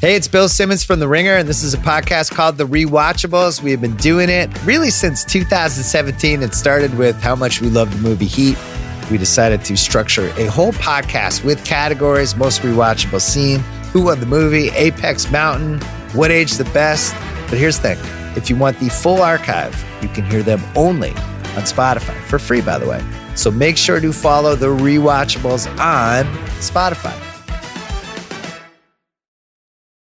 Hey, it's Bill Simmons from The Ringer, and this is a podcast called The Rewatchables. We have been doing it really since 2017. It started with how much we love the movie Heat. We decided to structure a whole podcast with categories most rewatchable scene, who won the movie, Apex Mountain, what age the best. But here's the thing if you want the full archive, you can hear them only on Spotify for free, by the way. So make sure to follow The Rewatchables on Spotify.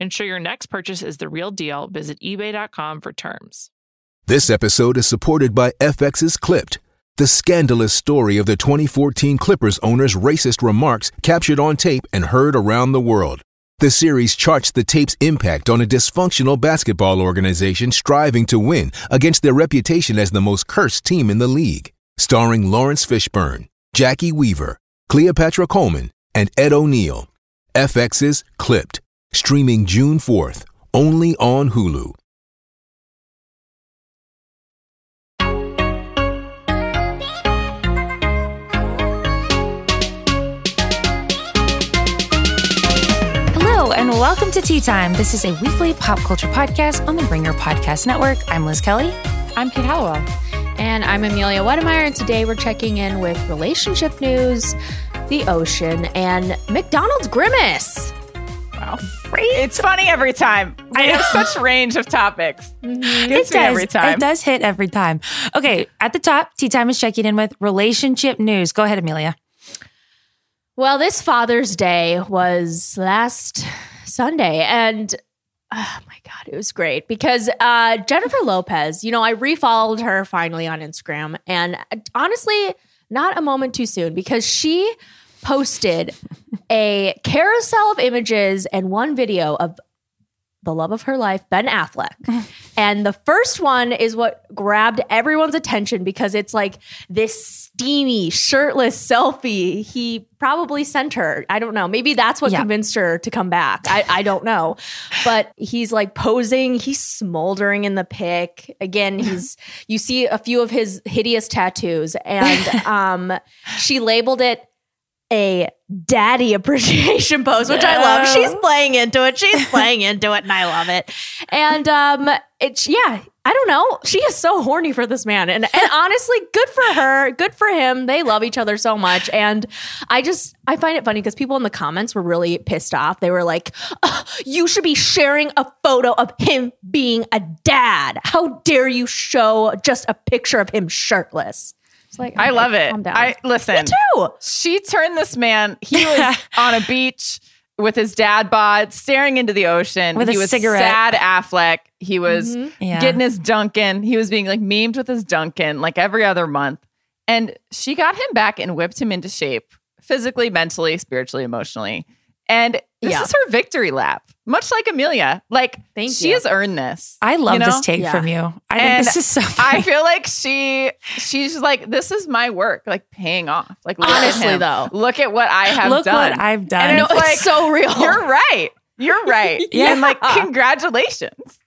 Ensure your next purchase is the real deal. Visit eBay.com for terms. This episode is supported by FX's Clipped, the scandalous story of the 2014 Clippers owner's racist remarks captured on tape and heard around the world. The series charts the tape's impact on a dysfunctional basketball organization striving to win against their reputation as the most cursed team in the league. Starring Laurence Fishburne, Jacki Weaver, Cleopatra Coleman, and Ed O'Neill. FX's Clipped Streaming June 4th, only on Hulu. Hello, and welcome to Tea Time. This is a weekly pop culture podcast on the Ringer Podcast Network. I'm Liz Kelly. I'm Kate Halliwell. And I'm Amelia Wedemeyer, and today we're checking in with relationship news, the ocean, and McDonald's Grimace. Wow. It's funny every time. I have such range of topics. Mm-hmm. Gets it me does. every time. It does hit every time. Okay, at the top, Tea Time is checking in with relationship news. Go ahead, Amelia. Well, this Father's Day was last Sunday, and oh my God, it was great because uh, Jennifer Lopez, you know, I refollowed her finally on Instagram, and honestly, not a moment too soon because she posted a carousel of images and one video of the love of her life, Ben Affleck. and the first one is what grabbed everyone's attention because it's like this steamy, shirtless selfie he probably sent her. I don't know. Maybe that's what Yeah. convinced her to come back. I, I don't know. But he's like posing, he's smoldering in the pic. Again, he's you see a few of his hideous tattoos, and um she labeled it a daddy appreciation pose, which I love. She's playing into it. She's playing into it, and I love it. And um, it's yeah, I don't know. She is so horny for this man, and and honestly, good for her. Good for him. They love each other so much, and I just I find it funny because people in the comments were really pissed off. They were like, "Ugh, "You should be sharing a photo of him being a dad. How dare you show just a picture of him shirtless?" It's like I okay, love it. calm down. I listen. Me too. She turned this man. He was on a beach with his dad bod, staring into the ocean. With he a was cigarette. sad Affleck. He was mm-hmm. Yeah. getting his Dunkin'. He was being like memed with his Dunkin' like every other month. And she got him back and whipped him into shape physically, mentally, spiritually, emotionally. And this Yeah. is her victory lap, much like Amelia. Like, Thank she you. has earned this. I love you know? this take Yeah. from you. I think this is so I feel like she she's like, this is my work, like paying off. Like look Honestly, though. look at what I have done. Look done. what I've done. And No, it's it's like so real. You're right. You're right. Yeah. And like, congratulations.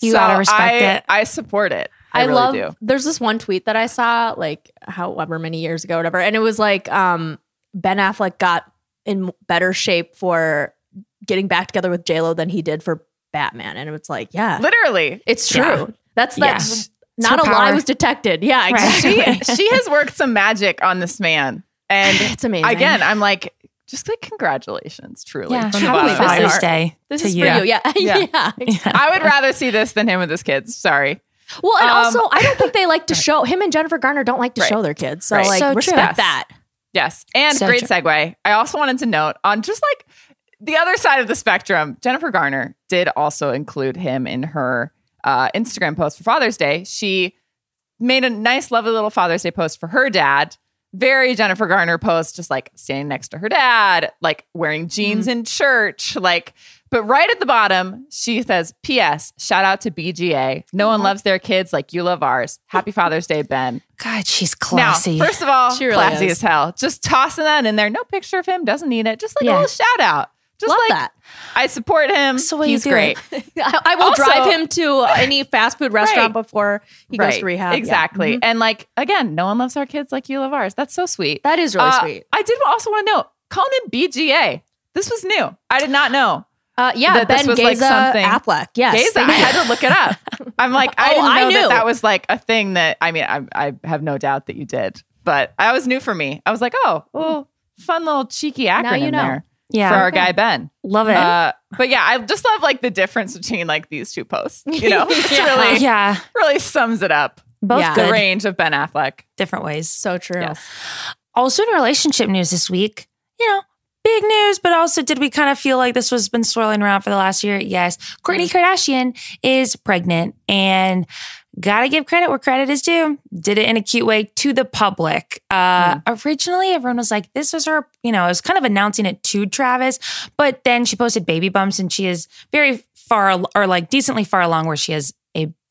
You gotta respect I, it. I support it. I, I, really love. do. There's this one tweet that I saw, like however many years ago, whatever, and it was like um, Ben Affleck got in better shape for getting back together with J Lo than he did for Batman, and it's like, yeah, Literally. it's true. Yeah. That's Yeah. that's not her a lie was detected. Yeah, Right. She she has worked some magic on this man. And It's amazing. again, I'm like, just like congratulations, truly. Yeah, from the happy bottom Father's. Day This to is you. for you. Yeah. Yeah. Yeah. exactly. I would rather see this than him with his kids. Sorry. Well, and Um, also, I don't think they like to show him and Jennifer Garner don't like to Right. show their kids. So, Right. like, So respect Yes. that. Yes. And So great true. segue. I also wanted to note on just like the other side of the spectrum, Jennifer Garner did also include him in her uh, Instagram post for Father's Day. She made a nice, lovely little Father's Day post for her dad. Very Jennifer Garner post, just like standing next to her dad, like wearing jeans in church, like. But right at the bottom, she says, "P.S. Shout out to BGA. No one loves their kids like you love ours. Happy Father's Day, Ben." God, she's classy. Now, first of all, She really classy is. as hell. Just tossing that in there. No picture of him. Doesn't need it. Just like Yeah. a little shout out. Just Love like that. I support him. The He's great. I, I will Also- drive him to any fast food restaurant Right. before he goes to rehab. Yeah. Exactly. Mhm. And like again, no one loves our kids like you love ours. That's so sweet. That is really Uh, sweet. I did also want to note, calling him BGA. This was new. I did not know. Uh, yeah, that this Ben was, Géza like, something- Affleck. Yes. Géza. I had to look it up. I'm like, I Oh, didn't know I that knew. that was like a thing that I mean, I, I have no doubt that you did, but that was new for me. I was like, oh, well, fun little cheeky acronym you know. there yeah, for our guy Ben. love it. Uh, but yeah, I just love like the difference between like these two posts. You know, it's Yeah. really yeah, really sums it up. both Yeah. The range of Ben Affleck. different ways. So true. Yes. Also, in relationship news this week, you know, big news, but also did we kind of feel like this was been swirling around for the last year? Yes. Kourtney Kardashian is pregnant and gotta give credit where credit is due. Did it in a cute way to the public. Uh, Originally, everyone was like, this was her, you know, it was kind of announcing it to Travis, but then she posted baby bumps and she is very far or like decently far along where she has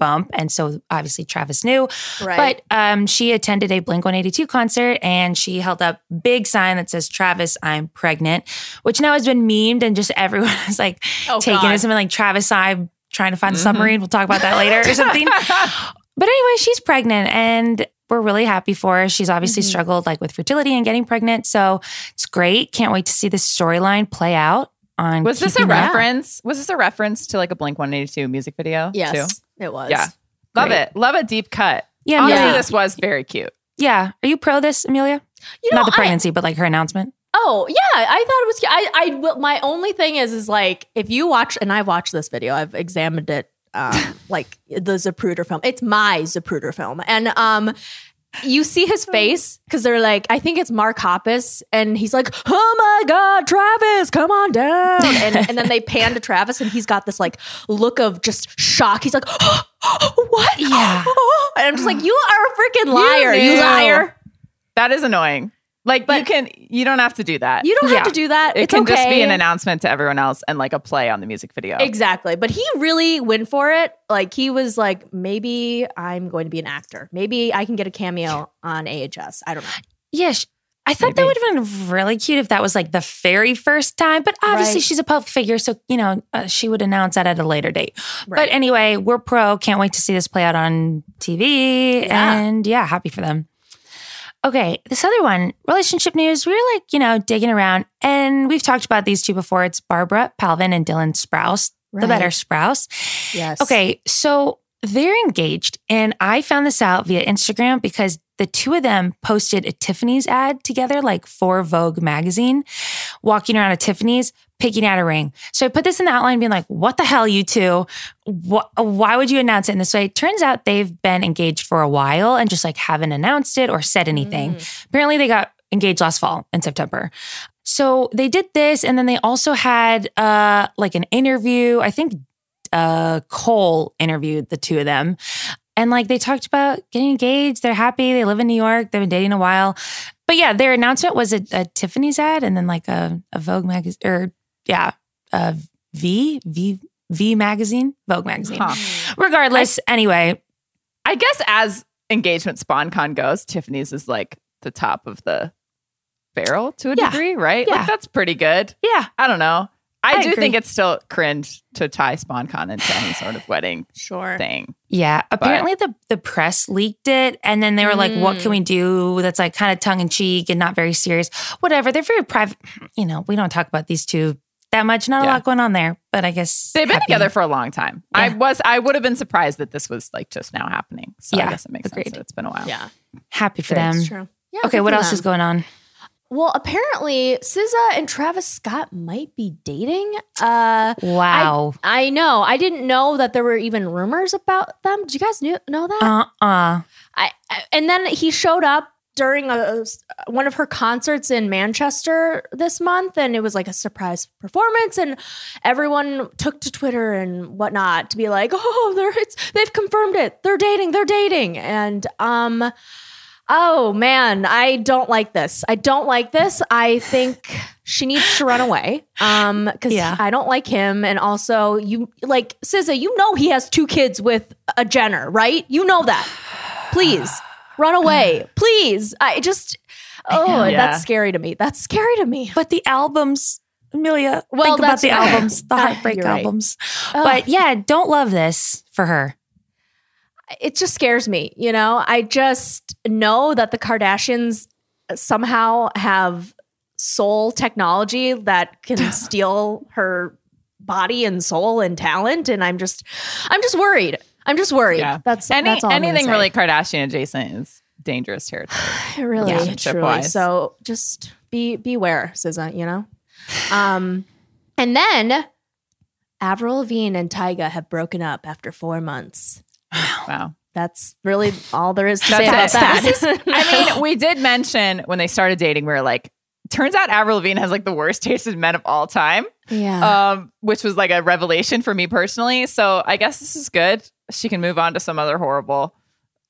bump. And so obviously Travis knew. Right. But um, she attended a Blink 182 concert and she held up big sign that says Travis, I'm pregnant, which now has been memed and just everyone is like Oh, taking God. it as something like Travis, I'm trying to find a submarine. We'll talk about that later or something. but anyway, she's pregnant and we're really happy for her. She's obviously Mhm. struggled like with fertility and getting pregnant. So it's great. Can't wait to see this storyline play out on Was this a Keeping Up. reference? Was this a reference to like a Blink 182 music video? yes, Too? it was. Yeah. Love Great. it. Love a deep cut. Yeah, Honestly, Amelia. this was very cute. Yeah. Are you pro this, Amelia? You know, Not the I- pregnancy, but like her announcement. Oh yeah, I thought it was. I I my only thing is is like if you watch and I've watched this video, I've examined it, um, like the Zapruder film. It's my Zapruder film, and um, you see his oh. face because they're like, I think it's Mark Hoppus, and he's like, "Oh my God, Travis, come on down!" and and then they pan to Travis, and he's got this like look of just shock. He's like, "What? Yeah. and I'm just like, "You are a freaking liar, you, knew. liar! That is annoying. Like you But- can you don't have to do that. You don't Yeah. have to do that. it it's can just be an announcement to everyone else and like a play on the music video. Exactly. But he really went for it. Like he was like, maybe I'm going to be an actor. Maybe I can get a cameo on AHS. I don't know. Yeah, sh- I thought that would have been really cute if that was like the very first time. But obviously, Right. she's a public figure, so you know uh, she would announce that at a later date. Right. But anyway, we're pro. Can't wait to see this play out on TV, Yeah. and yeah, happy for them. Okay, this other one, relationship news. We were like, you know, digging around, and we've talked about these two before. It's Barbara Palvin and Dylan Sprouse, the better Sprouse. Yes. Okay, so they're engaged, and I found this out via Instagram because the two of them posted a Tiffany's ad together, like for Vogue magazine, walking around a Tiffany's, picking out a ring. So I put this in the outline, being like, "What the hell, you two? Wh- why would you announce it in this way?" Turns out they've been engaged for a while and just like haven't announced it or said anything. Apparently, they got engaged last fall in September. So they did this, and then they also had uh like an interview. I think uh Cole interviewed the two of them. And like they talked about getting engaged, they're happy, they live in New York, they've been dating a while. But yeah, their announcement was a, a Tiffany's ad and then like a, a Vogue magazine or yeah, uh, V V V magazine, Vogue magazine. Huh. Regardless, anyway, I guess as engagement sponcon goes, Tiffany's is like the top of the barrel to a Yeah. degree, right? Yeah. Like that's pretty good. yeah, I don't know. I, I do agree. think it's still cringe to tie sponcon into any sort of wedding Sure. thing. Yeah, apparently the the press leaked it, and then they were like, "What can we mm. do that's like kind of tongue in cheek and not very serious?" Whatever. They're very private. You know, we don't talk about these two that much. Not a lot going on there, but I guess They've been happy. together for a long time. I was I would have been surprised that this was like just now happening. So Yeah, I guess it makes agreed. sense that it's been a while. Yeah. Happy for Great. them. It's true. Yeah, Okay, what else them. is going on? well, apparently SZA and Travis Scott might be dating. Uh, Wow. I know. I didn't know that there were even rumors about them. Did you guys knew, know that? Uh uh I, I- and then he showed up during a, one of her concerts in Manchester this month, and it was like a surprise performance, and everyone took to Twitter and whatnot to be like, "Oh, they're it's, they've confirmed it. They're dating. They're dating." And um, oh man, I don't like this. I don't like this. I think she needs to run away. Um, because Yeah. I don't like him, and also you like SZA. You know he has two kids with a Jenner, right? You know that. Please run away, please. I just oh, Yeah. that's scary to me. That's scary to me. But the albums, Amelia. Well, think about that's- the albums, the heartbreak you're right. albums. Ugh. But yeah, don't love this for her. it just scares me. You know, I just know that the Kardashians somehow have soul technology that can steal her body and soul and talent, and I'm just, I'm just worried. I'm just worried. Yeah. That's Any that's all I'm gonna anything really Kardashian adjacent is dangerous territory. really, Relationship truly. wise. So just be beware, SZA. You know, um, and then Avril Lavigne and Tyga have broken up after four months. Wow. That's really all there is to say about that. I mean, we did mention when they started dating, we were like, turns out Avril Lavigne has like the worst taste in men of all time, yeah. um, which was like a revelation for me personally. So I guess this is good. She can move on to some other horrible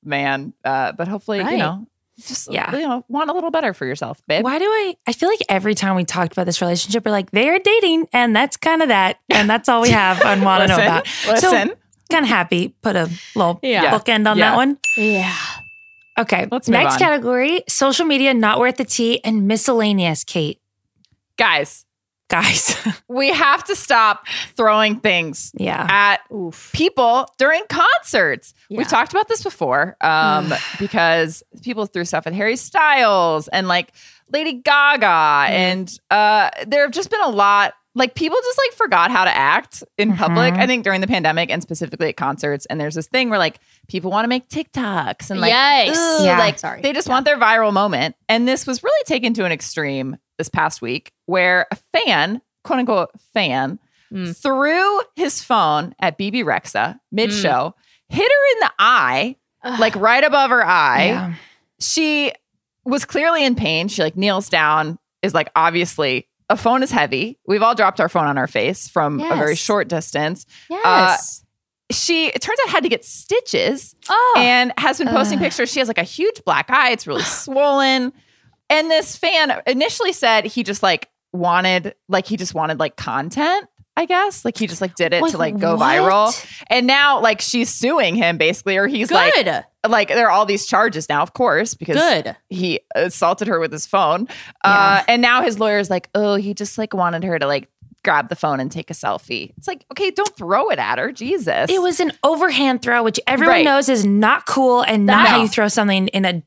man, uh, but hopefully, Right. you know, just Yeah. you know, want a little better for yourself, babe. Why do I? I feel like every time we talked about this relationship, we're like, they're dating, and that's kind of that, and that's all we have and want to know about. listen. So, kind of happy. Put a little Yeah. bookend on Yeah. that one. yeah. Okay. Let's Next on. category: social media not worth the tea and miscellaneous. Kate, Guys, guys, we have to stop throwing things yeah, at Oof. people during concerts. Yeah. We've talked about this before um, because people threw stuff at Harry Styles and like Lady Gaga, and uh, there have just been a lot. Like people just like forgot how to act in public. Mhm. I think during the pandemic and specifically at concerts. And there's this thing where like people want to make TikToks and like, Yikes. ugh, Yeah. like Sorry. they just want their viral moment. And this was really taken to an extreme this past week where a fan, quote unquote fan, Mm. threw his phone at Bebe Rexha mid show, hit her in the eye, Ugh. like right above her eye. yeah. She was clearly in pain. She like kneels down, is like obviously a phone is heavy. We've all dropped our phone on our face from a very short distance. yes. She it turns out had to get stitches oh. and has been posting Ugh. pictures. She has like a huge black eye. It's really swollen. And this fan initially said he just like wanted, like he just wanted like content. I guess like he just like did it to like go what? viral. And now like she's suing him basically, or he's like good. like there are all these charges now, of course, because Good. he assaulted her with his phone. Uh, and now his lawyer's like, oh, he just like wanted her to like grab the phone and take a selfie. It's like, okay, don't throw it at her. Jesus. It was an overhand throw, which everyone Right. knows is not cool and not No. how you throw something in a.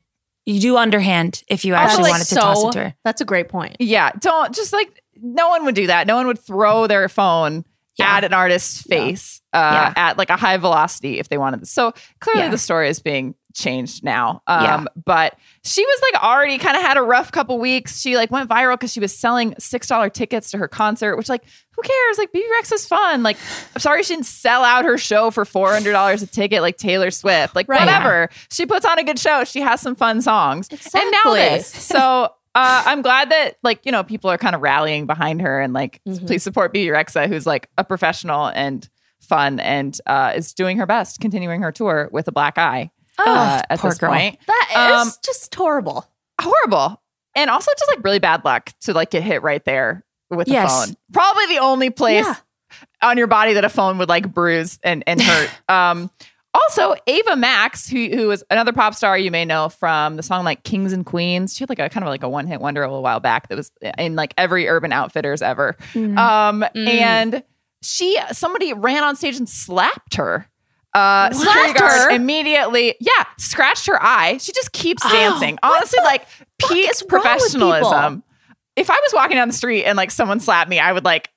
You do underhand if you actually like, wanted to toss it to her. That's a great point. Yeah, don't just like no one would do that. No one would throw their phone Yeah. at an artist's face uh, at like a high velocity if they wanted. This. So clearly, Yeah. the story is being changed now. Um, Yeah. But she was like already kind of had a rough couple weeks. She like went viral because she was selling six dollar tickets to her concert, which like who cares? Like Bebe Rexha is fun. Like I'm sorry she didn't sell out her show for four hundred dollars a ticket like Taylor Swift. Like Right. whatever. She puts on a good show. She has some fun songs. And now this. So uh, I'm glad that like you know people are kind of rallying behind her and like Mhm. please support Bebe Rexha, who's like a professional and fun and uh, is doing her best, continuing her tour with a black eye uh, at poor this girl. point. That is Um, just horrible. Horrible, and also just like really bad luck to like get hit right there with Yes. the phone. Probably the only place Yeah. on your body that a phone would like bruise and and hurt. um, also, Ava Max, who who is another pop star you may know from the song like Kings and Queens. She had like a kind of like a one hit wonder a little while back that was in like every Urban Outfitters ever. Um, Mm. and she somebody ran on stage and slapped her. Uh, security Slapped guard her? immediately, yeah, scratched her eye. She just keeps Oh, dancing. Honestly, like peak is professionalism. If I was walking down the street and like someone slapped me, I would like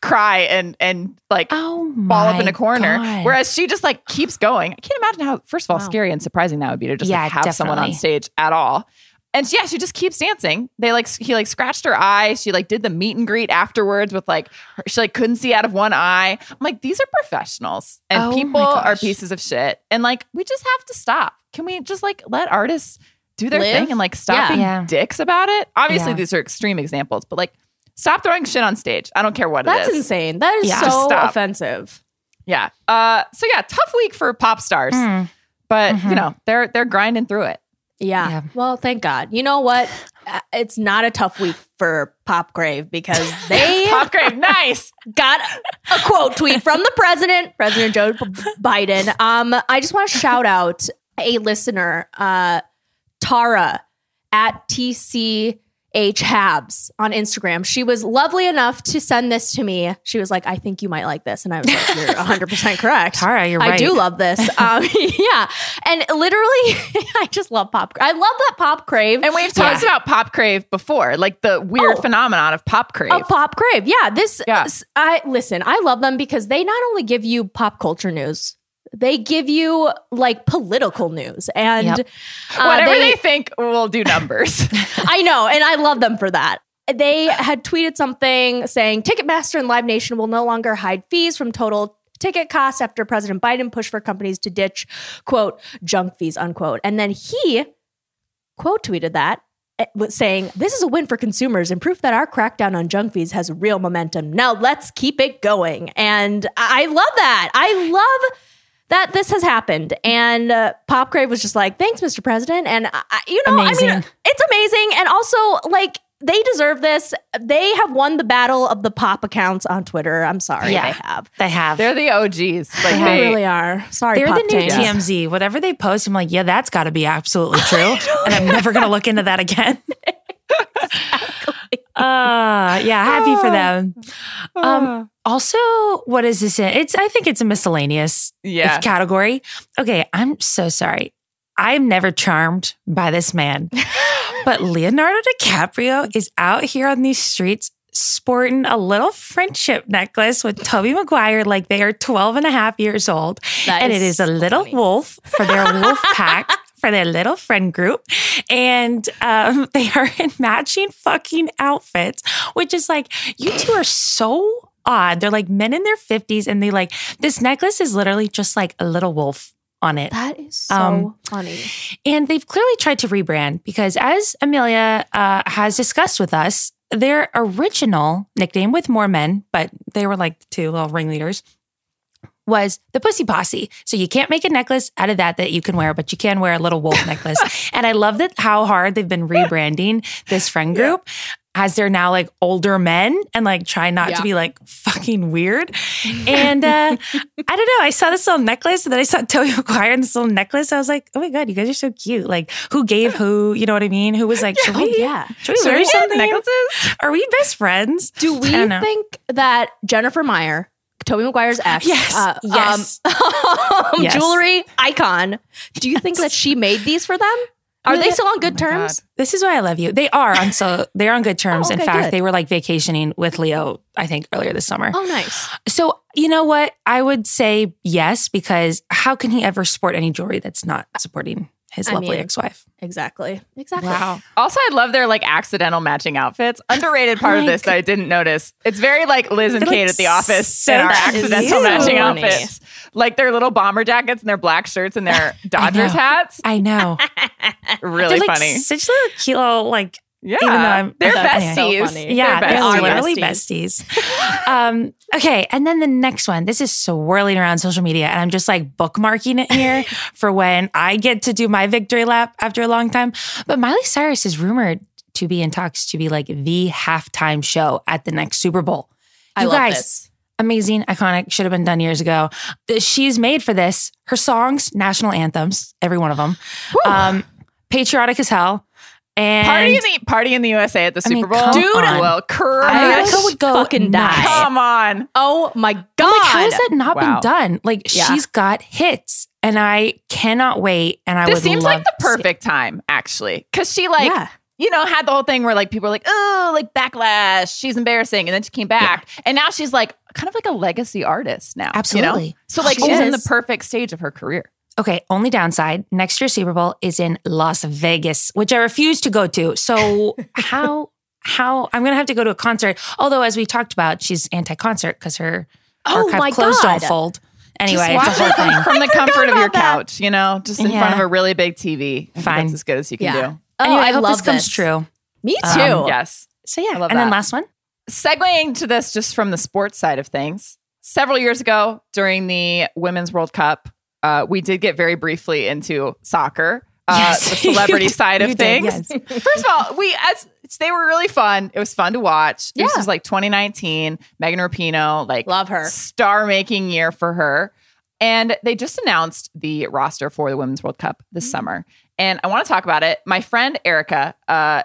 cry and and like Oh, ball up in a corner. God. Whereas she just like keeps going. I can't imagine how, first of all, Wow. scary and surprising that would be to just Yeah, like, have someone on stage at all. And yeah, she just keeps dancing. They like he like scratched her eye. She like did the meet and greet afterwards with like her, she like couldn't see out of one eye. I'm like, these are professionals, and Oh people are pieces of shit. And like, we just have to stop. Can we just like let artists do their Live? thing and like stop Yeah. being Yeah. dicks about it? Obviously, Yeah. these are extreme examples, but like, stop throwing shit on stage. I don't care what That's it is. That's insane. That is Yeah. So stop. offensive. Yeah. Uh. So yeah, tough week for pop stars, Mm. but Mhm. you know they're they're grinding through it. Yeah. Yeah. Well, thank God. You know what? Uh, It's not a tough week for Pop Crave because they Pop crave, nice. got a quote tweet from the president, President Joe Biden. Um, I just want to shout out a listener, uh, Tara at TCH Habs on Instagram. She was lovely enough to send this to me. She was like, I think you might like this. And I was like, You're 100% correct. Tara, you're I right. do love this. Um, yeah. And literally, I just love Pop. I love that Pop Crave. And we've talked about pop crave before, like the weird Oh. phenomenon of pop crave. A pop crave. Yeah. This Yeah. s- I listen, I love them because they not only give you pop culture news, they give you like political news. And Yep. uh, Whatever they, think will do numbers. I know, and I love them for that. They had tweeted something saying Ticketmaster and Live Nation will no longer hide fees from total ticket costs after President Biden pushed for companies to ditch, quote, junk fees, unquote. And then he quote tweeted that eh, saying, This is a win for consumers and proof that our crackdown on junk fees has real momentum. Now let's keep it going. And I I love that. I love that this has happened. And uh, Pop Crave was just like, thanks, Mr. President. And, I, I- you know, I mean, it's amazing. And also, like, they deserve this. They have won the battle of the pop accounts on Twitter. I'm sorry, Yeah. they have. They have. They're the OGs. Like They they really are. Sorry, They're Pop the new Tank. TMZ. Whatever they post, I'm like, yeah, that's got to be absolutely true. and I'm never going to look into that again. Uh, yeah, happy for them. Um, also, what is this in? It's I think it's a miscellaneous Yeah. category. Okay, I'm so sorry. I'm never charmed by this man. but Leonardo DiCaprio is out here on these streets sporting a little friendship necklace with Tobey Maguire like they are 12 and a half years old. That and it is a little funny. wolf for their wolf pack. For their little friend group. And um, they are in matching fucking outfits, which is like, you two are so odd. They're like men in their 50s, and they like, this necklace is literally just like a little wolf on it. That is so Um, funny. And they've clearly tried to rebrand because, as Amelia uh, has discussed with us, their original nickname with more men, but they were like the two little ringleaders, was the Pussy Posse. So you can't make a necklace out of that that you can wear, but you can wear a little wolf necklace. And I love that how hard they've been rebranding this friend group. As they're now like older men and like try not Yeah. to be like fucking weird. And uh, I don't know. I saw this little necklace and then I saw Tobey Maguire and this little necklace. I was like, oh my God, you guys are so cute. Like, who gave who? You know what I mean? Who was like, should Oh, we, yeah. should we wear we something? necklaces? Are we best friends? Do we I don't know. think that Jennifer Meyer, Tobey Maguire's ex, Yes, uh, yes. um, Yes. jewelry icon, do you think that she made these for them? Are they still on good Oh my terms? This is why I love you. They are on so they're on good terms. Oh, In fact, good. they were like vacationing with Leo, I think, earlier this summer. Oh, nice. So you know what? I would say yes, because how can he ever sport any jewelry that's not supporting his I lovely mean, ex-wife? Exactly. Exactly. Wow. Also, I love their like accidental matching outfits. Underrated part of this that I didn't notice. It's very like Liz and Kate like, at the office so in our cute. accidental matching Funny. outfits. Like their little bomber jackets and their black shirts and their Dodgers know. hats. I know. Really they're like funny. such little cute little like Yeah. even though I'm- they're That's so besties. Yeah, they're they're, besties. literally besties. um, okay, and then the next one. This is swirling around social media, and I'm just like bookmarking it here for when I get to do my victory lap after a long time. But Miley Cyrus is rumored to be in talks to be like the halftime show at the next Super Bowl. I You love guys, this. amazing, iconic, should have been done years ago. She's made for this. Her songs, national anthems, every one of them, um, patriotic as hell. And Party in the party in the USA at the I mean, Super Bowl. Dude, oh, on. will crush. America would go fucking die. nuts. Come on. Oh my God. I'm like, how has that not Wow. been done? Like, Yeah. she's got hits, and I cannot wait. And I This would seems love like the to see it. perfect time, actually. Cause she like Yeah. you know, had the whole thing where like people were like, oh, like backlash, she's embarrassing. And then she came back. And now she's like kind of like a legacy artist now. you know? Absolutely. So like She she's in the perfect stage of her career. Okay, only downside next year's Super Bowl is in Las Vegas, which I refuse to go to. So, how, how, I'm going to have to go to a concert. Although, as we talked about, she's anti concert because her Oh archive my clothes God. don't fold. Anyway, Just watch whole it from the comfort of your that. couch, you know, just in Yeah. front of a really big TV. Fine. That's as good as you can Yeah. do. Oh, anyway, I, I hope love this comes true. Me Um, too. Yes. So, yeah. I love and then last one. segueing to this just from the sports side of things, several years ago during the Women's World Cup, uh, we did get very briefly into soccer, uh, Yes. the celebrity side of did, things. yes. First of all, we as they were really fun. It was fun to watch. This Yeah. was like 2019. Megan Rapinoe, like Love her. star making year for her. And they just announced the roster for the Women's World Cup this summer. And I want to talk about it. My friend Erica uh,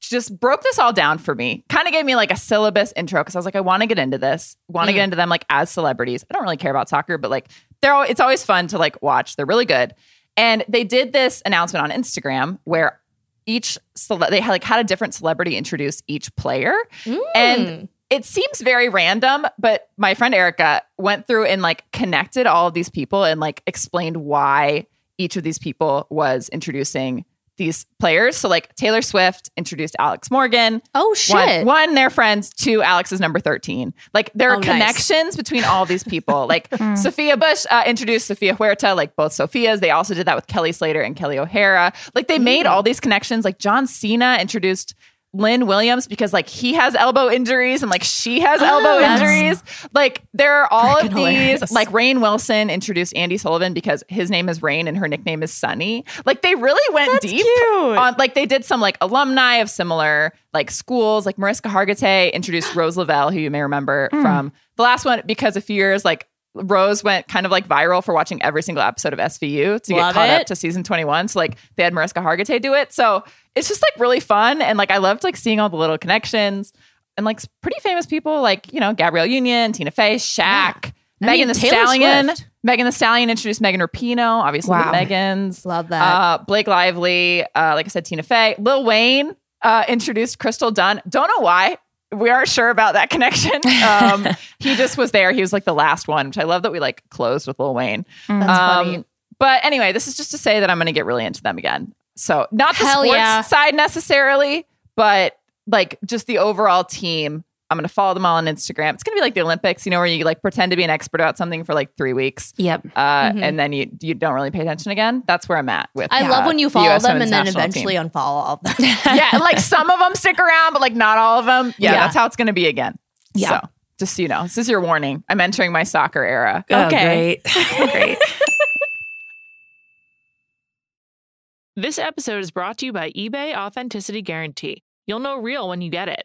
just broke this all down for me. Kind of gave me like a syllabus intro because I was like, I want to get into this. Want to Mm. get into them like as celebrities. I don't really care about soccer, but like they're al- it's always fun to like watch. They're really good. And they did this announcement on Instagram where each cele- they had like had a different celebrity introduce each player. Mm. And it seems very random, but my friend Erica went through and like connected all of these people and like explained why each of these people was introducing these players. So like Taylor Swift introduced Alex Morgan. Oh shit. one, they're friends. Two, Alex is number 13. Like there are Oh, nice. connections between all these people. Like Sophia Bush uh, introduced Sofia Huerta, like both Sophias. They also did that with Kelly Slater and Kelly O'Hara. Like they made all these connections. Like John Cena introduced Lynn Williams because like he has elbow injuries and like she has ah, elbow that's injuries. Like there are all of these. hilarious. Like Rainn Wilson introduced Andi Sullivan because his name is Rain and her nickname is Sunny. Like they really went deep cute. on like they did some like alumni of similar like schools. Like Mariska Hargitay introduced Rose Lavelle, who you may remember mm. from the last one, because a few years like Rose went kind of like viral for watching every single episode of SVU to Love get caught up to season 21. So like they had Mariska Hargitay do it. So it's just like really fun. And like I loved like seeing all the little connections and like pretty famous people like, you know, Gabrielle Union, Tina Fey, Shaq, I Megan mean, the Taylor Stallion. Swift. Megan Thee Stallion introduced Megan Rapinoe, obviously Wow. the Megans. Love that. Uh, Blake Lively, uh, like I said, Tina Fey, Lil Wayne uh, introduced Crystal Dunn. Don't know why. We aren't sure about that connection. Um, he just was there. He was like the last one, which I love that we like closed with Lil Wayne. That's Um, funny. But anyway, this is just to say that I'm going to get really into them again. So not the Hell sports yeah. side necessarily, but like just the overall team. I'm going to follow them all on Instagram. It's going to be like the Olympics, you know, where you like pretend to be an expert about something for like three weeks, Yep. uh, Mhm. and then you you don't really pay attention again. That's where I'm at with. I uh, love when you follow US them and then eventually team. unfollow all of them. yeah, like some of them stick around, but like not all of them. Yeah, Yeah. that's how it's going to be again. Yeah. So just so you know, this is your warning. I'm entering my soccer era. Oh, Okay. great. great. This episode is brought to you by eBay Authenticity Guarantee. You'll know real when you get it.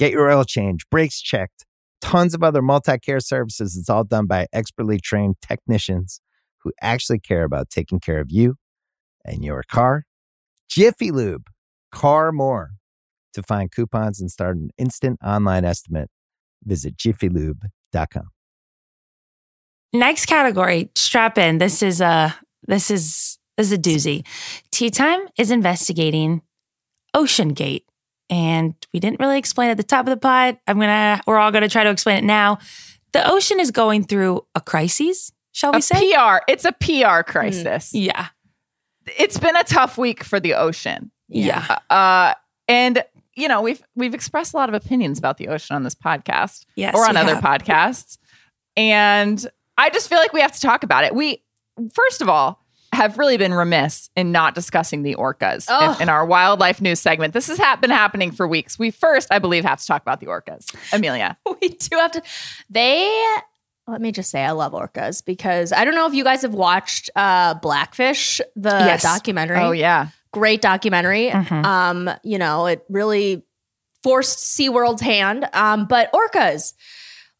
Get your oil change, brakes checked, tons of other multi care services. It's all done by expertly trained technicians who actually care about taking care of you and your car. Jiffy Lube, car more. To find coupons and start an instant online estimate, visit jiffylube.com. Next category, strap in. This is a this is this is a doozy. Tea Time is investigating OceanGate. And we didn't really explain at the top of the pod. I'm gonna we're all gonna try to explain it now. The ocean is going through a crisis, shall we A say? PR. It's a PR crisis. yeah. It's been a tough week for the ocean. Yeah. Uh, and you know we've we've expressed a lot of opinions about the ocean on this podcast Yes. or on other have. podcasts, and I just feel like we have to talk about it. We first of all have really been remiss in not discussing the orcas Ugh. in, in our wildlife news segment. This has ha- been happening for weeks. We first, I believe, have to talk about the orcas. Amelia, we do have to. They. Let me just say, I love orcas because I don't know if you guys have watched uh, Blackfish, the Yes. documentary. oh yeah, great documentary. Mhm. Um, you know, it really forced SeaWorld's hand. Um, but orcas,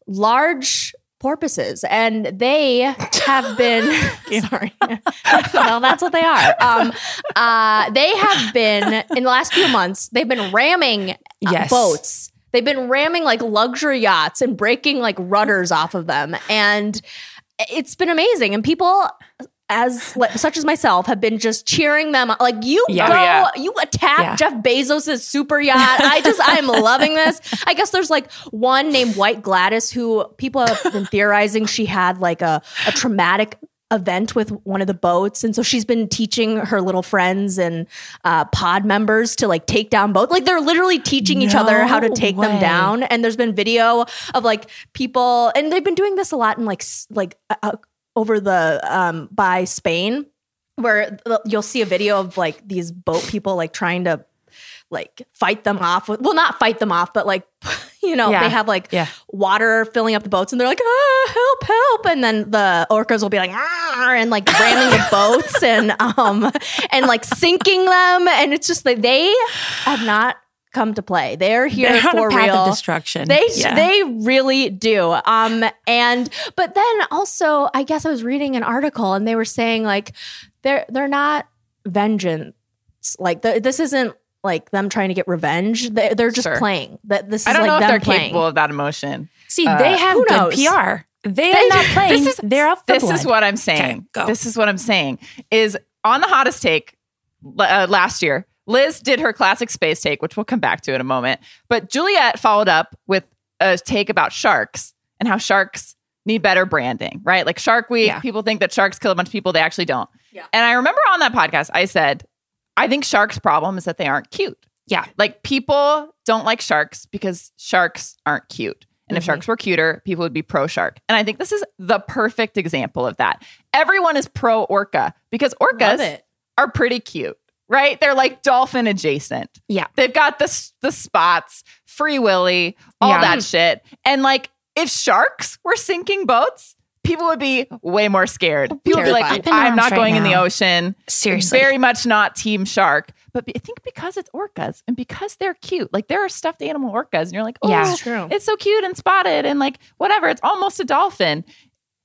large porpoises, and they have been sorry. well, that's what they are. Um, uh, they have been in the last few months, they've been ramming Yes. boats. They've been ramming like luxury yachts and breaking like rudders off of them. And it's been amazing. And people as like, such as myself have been just cheering them like you Yeah. go Oh, yeah. you attack Yeah. Jeff Bezos' super yacht. I just I'm loving this. I guess there's like one named White Gladis who people have been theorizing she had like a, a traumatic event with one of the boats and so she's been teaching her little friends and uh, pod members to like take down boats like they're literally teaching each other how to No take them down and there's been video of like people and they've been doing this a lot in like like uh, over the um by Spain where you'll see a video of like these boat people like trying to like fight them off with well not fight them off but like you know Yeah. they have like Yeah. water filling up the boats and they're like ah, help help and then the orcas will be like ah, and like ramming the boats and um and like sinking them and it's just like they have not come to play they're here They're on for a path real of destruction. they Yeah. they really do. Um and but then also I guess I was reading an article and they were saying like they're they're not vengeance. Like the, this isn't like them trying to get revenge. They, they're just Sure. playing. That this is I don't like know if they're playing. capable of that emotion. See, Uh, they have who good? PR. They are not playing. This is- They're up for this blood. is what I'm saying. Okay, go. This is what I'm saying is on the hottest take uh, last year. Liz did her classic space take, which we'll come back to in a moment. But Juliet followed up with a take about sharks and how sharks need better branding, right? Like Shark Week, Yeah. people think that sharks kill a bunch of people. They actually don't. Yeah. And I remember on that podcast, I said, I think sharks' problem is that they aren't cute. Yeah. Like people don't like sharks because sharks aren't cute. And if Mhm. sharks were cuter, people would be pro shark. And I think this is the perfect example of that. Everyone is pro orca because orcas are pretty cute, right? They're like dolphin adjacent. Yeah. They've got the the spots, free willy, all Yeah. that shit. And like if sharks were sinking boats, people would be way more scared. People would be like, Terrified. Up in I'm arms not right going in the ocean. Seriously. Very much not team shark. But be- I think because it's orcas and because they're cute, like there are stuffed animal orcas, and you're like, oh, Yeah. It's true. it's so cute and spotted and like whatever. It's almost a dolphin.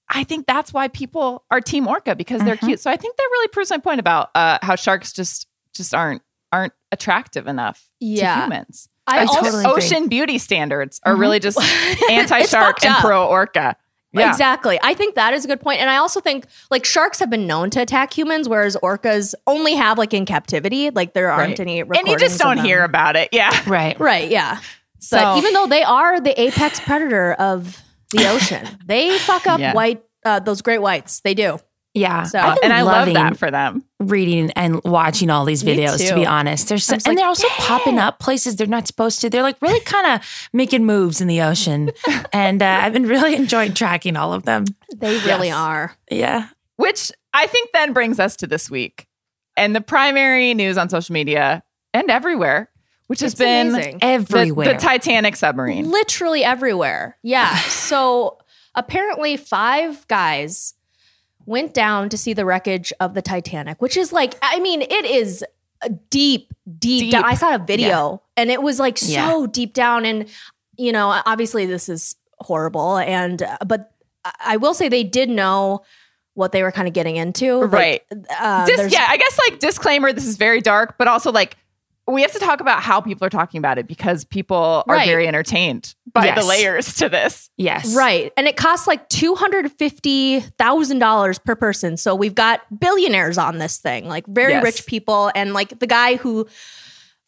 I think that's why people are team orca because they're Mhm. cute. So I think that really proves my point about uh, how sharks just just aren't aren't attractive enough Yeah. to humans. I also totally agree. ocean beauty standards are Mhm. really just anti-shark and pro orca. Yeah. Exactly. I think that is a good point. And I also think like sharks have been known to attack humans, whereas orcas only have like in captivity. Like there aren't Right. any And you just don't hear about it. Yeah. right. Right, yeah. So but even though they are the apex predator of the ocean, they fuck up Yeah. white uh, those great whites. They do. Yeah. So- I've and I love that for them. Reading and watching all these videos. To be honest, there's so, and like, they're also popping up places they're not supposed to. They're like really kind of making moves in the ocean, and uh, I've been really enjoying tracking all of them. They really Yes. are. Yeah. Which I think then brings us to this week and the primary news on social media and everywhere, which has It's been amazing. the, Everywhere. the Titanic submarine. Literally everywhere. Yeah. so apparently five guys went down to see the wreckage of the Titanic, which is like, I mean, it is a deep, deep, Deep. down. I saw a video and it was like so Yeah. deep down. And, you know, obviously this is horrible. And, uh, but I- will say they did know what they were kind of getting into. Like, Right. uh, Dis- yeah, I guess like disclaimer, this is very dark, but also like we have to talk about how people are talking about it because people are Right. very entertained by the layers to this. Yes. Right. And it costs like $250,000 per person. So we've got billionaires on this thing, like very Yes. rich people. And like the guy who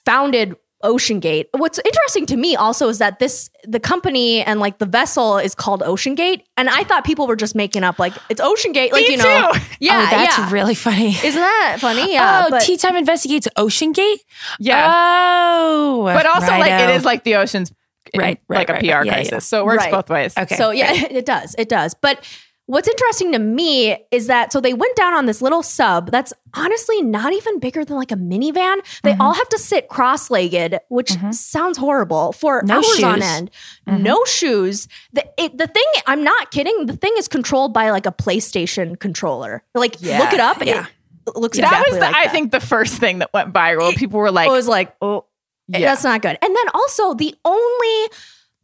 founded OceanGate. What's interesting to me also is that this, the company and like the vessel is called OceanGate. And I thought people were just making up like it's OceanGate. Like, Me you know. too. Yeah. oh, that's yeah. really funny. Isn't that funny? Yeah. oh, but- Tea Time investigates OceanGate. Yeah. Oh, but also like it righto. like the ocean's in, Right, right, like a PR right. Yeah, crisis. yeah. So it works Right. both ways. Okay. So yeah, it does. It does. But what's interesting to me is that so they went down on this little sub that's honestly not even bigger than like a minivan. They Mm-hmm. all have to sit cross-legged, which sounds horrible for No hours on shoes. Mm-hmm. end. No shoes. The it, the thing I'm not kidding. The thing is controlled by like a PlayStation controller. Like Yeah. look it up. Yeah. It looks that exactly was the, like I that. think the first thing that went viral. People were like, it was like oh Yeah. that's not good. And then also the only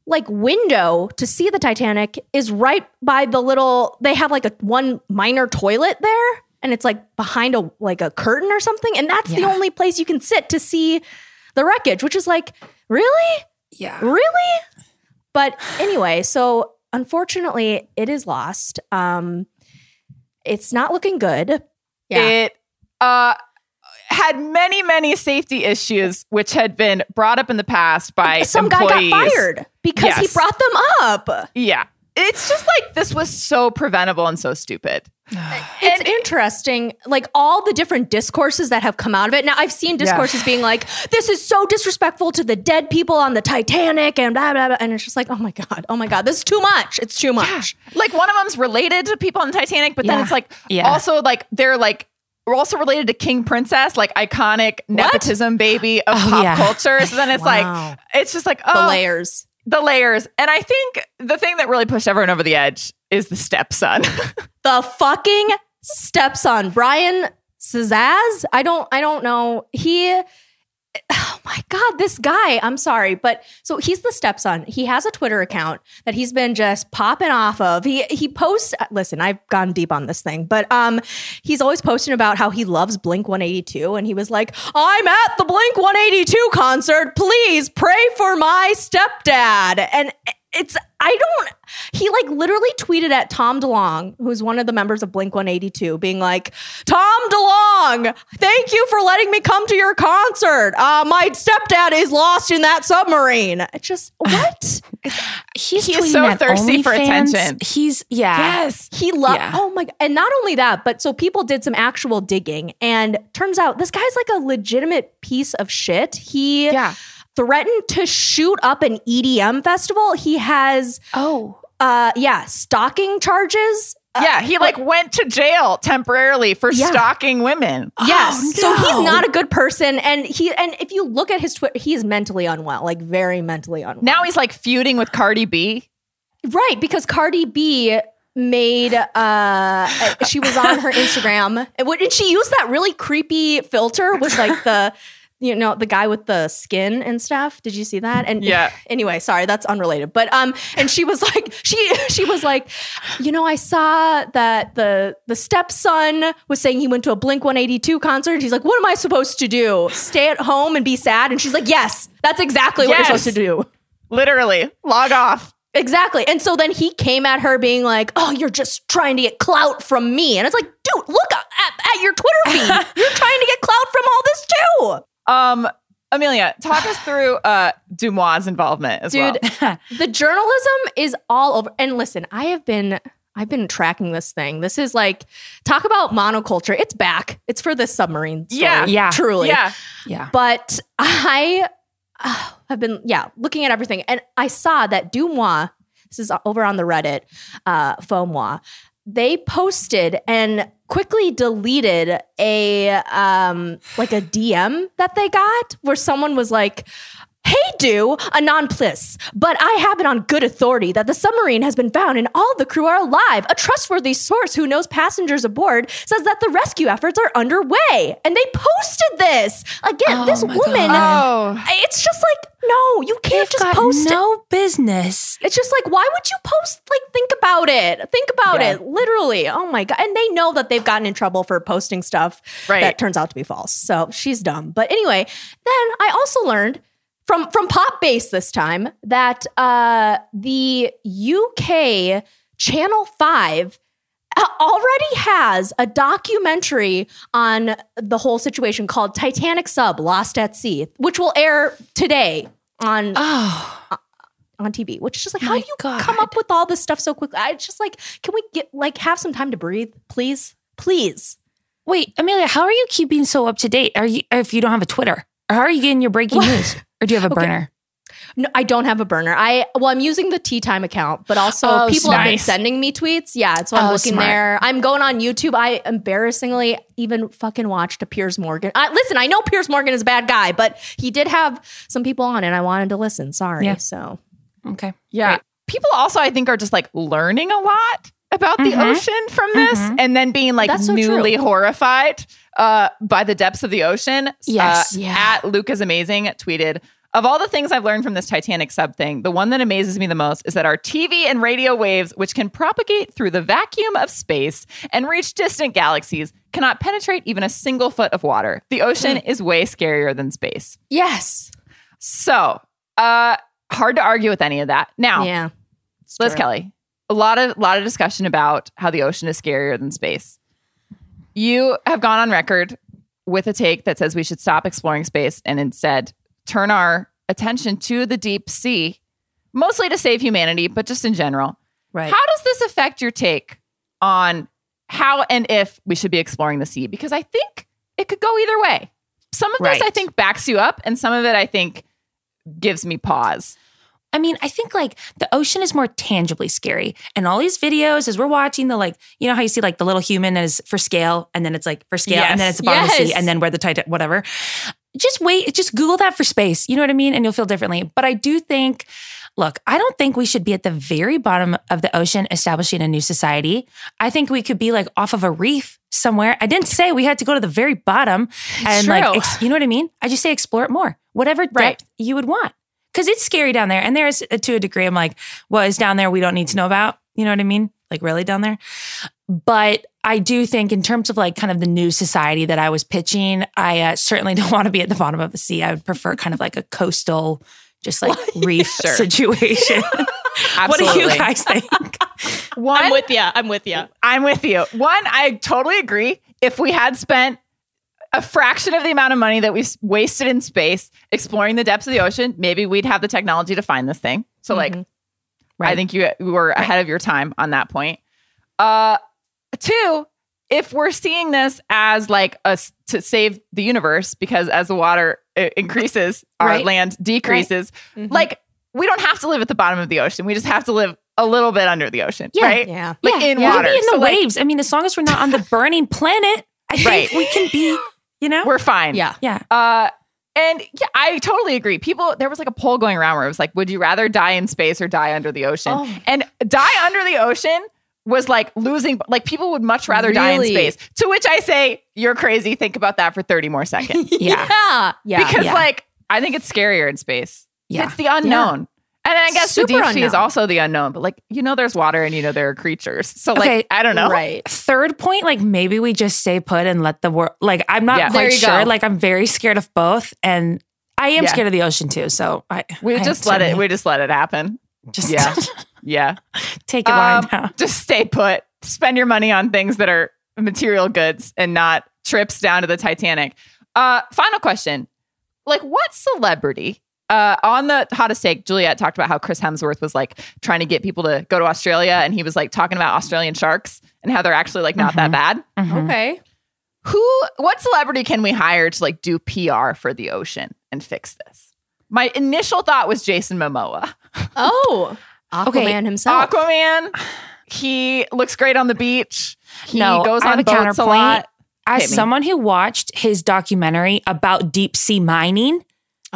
like window to see the Titanic is right by the little they have like a one minor toilet there and it's like behind a like a curtain or something and that's the only place you can sit to see the wreckage which is like really? Yeah. really? But anyway so unfortunately it is lost. Um it's not looking good. Yeah. It uh had many many safety issues which had been brought up in the past by some employees. guy got fired because he brought them up Yeah. It's just like this was so preventable and so stupid. It's interesting, like all the different discourses that have come out of it. Now, I've seen discourses being like, "This is so disrespectful to the dead people on the Titanic," and blah blah blah. And it's just like, "Oh my god, oh my god, this is too much. It's too much." Like one of them's related to people on the Titanic, but then it's like Yeah. also like they're like we're also related to King Princess, like iconic nepotism baby of Oh, pop yeah. culture. So then it's Wow. like it's just like oh, The layers. the layers. And I think the thing that really pushed everyone over the edge is the stepson. The fucking stepson, Brian Szasz. I don't. I don't know. He. Oh my God, this guy. I'm sorry. But so he's the stepson. He has a Twitter account that he's been just popping off of. He he posts listen, I've gone deep on this thing, but um he's always posting about how he loves Blink 182. And he was like, I'm at the Blink 182 concert. Please pray for my stepdad. And it's I don't he like literally tweeted at Tom DeLonge, who's one of the members of Blink 182, being like, Tom DeLonge, thank you for letting me come to your concert. Uh, my stepdad is lost in that submarine. It's just what? He's, He so at thirsty for OnlyFans. attention. He's yeah. yes. He loved, Yeah. oh my, and not only that, but so people did some actual digging and turns out this guy's like a legitimate piece of shit. He Yeah. Threatened to shoot up an EDM festival. He has, Oh. uh, yeah, stalking charges. Yeah, he like went to jail temporarily for Yeah. stalking women. Yes. Oh, So he's not a good person. And he, and if you look at his Twitter, he is mentally unwell, like very mentally unwell. Now he's like feuding with Cardi B. Right, because Cardi B made uh she was on her Instagram and what- and she used that really creepy filter with like the you know the guy with the skin and stuff did you see that and Yeah. anyway sorry that's unrelated but um and she was like she she was like you know i saw that the the stepson was saying he went to a blink 182 concert she's like what am i supposed to do stay at home and be sad and she's like yes that's exactly what you're supposed to do Literally, log off. Exactly. And so then he came at her being like, oh, you're just trying to get clout from me. And it's like, dude, look at, at your Twitter feed. you're trying to get clout from all this too. Um, Amelia, talk us through uh DeuxMoi's involvement as Dude, well. the journalism is all over. And listen, I have been. I've been tracking this thing. This is like talk about monoculture. It's back. It's for the submarine. Story, Yeah. Yeah. truly. Yeah. Yeah. But I uh, have been, yeah, looking at everything. And I saw that DeuxMoi, this is over on the Reddit, uh, FOMOis, they posted and quickly deleted a, um, like a DM that they got where someone was like, Hey, do a non plus, but I have it on good authority that the submarine has been found and all the crew are alive. A trustworthy source who knows passengers aboard says that the rescue efforts are underway. And they posted this. Again, Oh this woman, Oh. it's just like, no, you can't They've just post it. no business. It's just like, why would you post? Like, think about it. Think about Yeah. it. Literally. Oh my God. And they know that they've gotten in trouble for posting stuff Right. that turns out to be false. So she's dumb. But anyway, then I also learned from from Pop Base this time that uh, the UK Channel 5 uh, already has a documentary on the whole situation called Titanic Sub Lost at Sea, which will air today on Oh, on TV, which is just like, how My do you God. come up with all this stuff so quickly? I just like, can we get like have some time to breathe, please, please? wait, Amelia, how are you keeping so up to date? Are you if you don't have a Twitter? How are you getting your breaking news? Or do you have a Okay. burner? No, I don't have a burner. I well, I'm using the Tea Time account, but also Oh, people have been sending me tweets. Yeah, so I'm Oh, looking smart. there. I'm going on YouTube. I embarrassingly even fucking watched a Piers Morgan. I, listen, I know Piers Morgan is a bad guy, but he did have some people on, and I wanted to listen. Sorry. Yeah. So Okay. Yeah. Great. People also, I think, are just like learning a lot about the Mhm. ocean from this Mhm. and then being like That's so newly true. horrified uh, by the depths of the ocean. Yes. Uh, Yeah. At Luke is Amazing tweeted, of all the things I've learned from this Titanic sub thing, the one that amazes me the most is that our TV and radio waves, which can propagate through the vacuum of space and reach distant galaxies, cannot penetrate even a single foot of water. The ocean is way scarier than space. yes, So, uh, hard to argue with any of that. Now, yeah, Liz true. Kelly, a lot of lot of discussion about how the ocean is scarier than space. You have gone on record with a take that says we should stop exploring space and instead turn our attention to the deep sea, mostly to save humanity, but just in general. Right. How does this affect your take on how and if we should be exploring the sea? Because I think it could go either way. Some of this Right. I think backs you up, and some of it I think gives me pause. I mean, I think like the ocean is more tangibly scary. And all these videos, as we're watching the like, you know how you see like the little human is for scale, and then it's like for scale, and then it's the bottom of the sea, and then where the titan, whatever. Just wait, just Google that for space. You know what I mean? And you'll feel differently. But I do think, look, I don't think we should be at the very bottom of the ocean establishing a new society. I think we could be like off of a reef somewhere. I didn't say we had to go to the very bottom and like, ex- you know what I mean? I just say explore it more, whatever depth Right. you would want because it's scary down there. And there's uh, to a degree, I'm like, what is down there we don't need to know about? You know what I mean? Like, really down there? But I do think, in terms of like kind of the new society that I was pitching, I uh, certainly don't want to be at the bottom of the sea. I would prefer kind of like a coastal, just like reef Sure. situation. what do you guys think? One, I'm with you. I'm with you. I'm with you. One, I totally agree. If we had spent a fraction of the amount of money that we s- wasted in space exploring the depths of the ocean, maybe we'd have the technology to find this thing. So, like, I think you were ahead of your time on that point. Uh, two, if we're seeing this as like us to save the universe, because as the water uh, increases, our Right. land decreases. Mhm. Like, we don't have to live at the bottom of the ocean. We just have to live a little bit under the ocean, Yeah. right? Yeah. Like in we can water. be in the So, like, waves. I mean, as long as we're not on the burning planet, I think Right. we can be, you know? we're fine. Yeah. yeah. Uh, and yeah, I totally agree. People, there was like a poll going around where it was like, would you rather die in space or die under the ocean? Oh. And die under the ocean was like losing, like people would much rather die in space. To which I say, you're crazy. Think about that for 30 more seconds. Yeah. Yeah. Yeah. because Yeah. like, I think it's scarier in space. Yeah. It's the unknown. And I guess Super the deep sea is also the unknown, but like, you know, there's water and you know, there are creatures. So like, Okay, I don't know. Right. Third point, like maybe we just stay put and let the world. Like I'm not Yeah. quite sure. go. Like I'm very scared of both, and I am Yeah. scared of the ocean too. So I We I just let it, certainly we just let it happen. just Yeah. Yeah. take it Um, down. just stay put. Spend your money on things that are material goods and not trips down to the Titanic. Uh, final question: Like, what celebrity? Uh, on the hottest take, Juliet talked about how Chris Hemsworth was like trying to get people to go to Australia, and he was like talking about Australian sharks and how they're actually like not that Mhm. bad. Mhm. Okay. Who? What celebrity can we hire to like do PR for the ocean and fix this? My initial thought was Jason Momoa. Oh, Aquaman Okay, himself. Aquaman. He looks great on the beach. No, he No, goes on a boats a counterpoint. lot. As someone who watched his documentary about deep sea mining,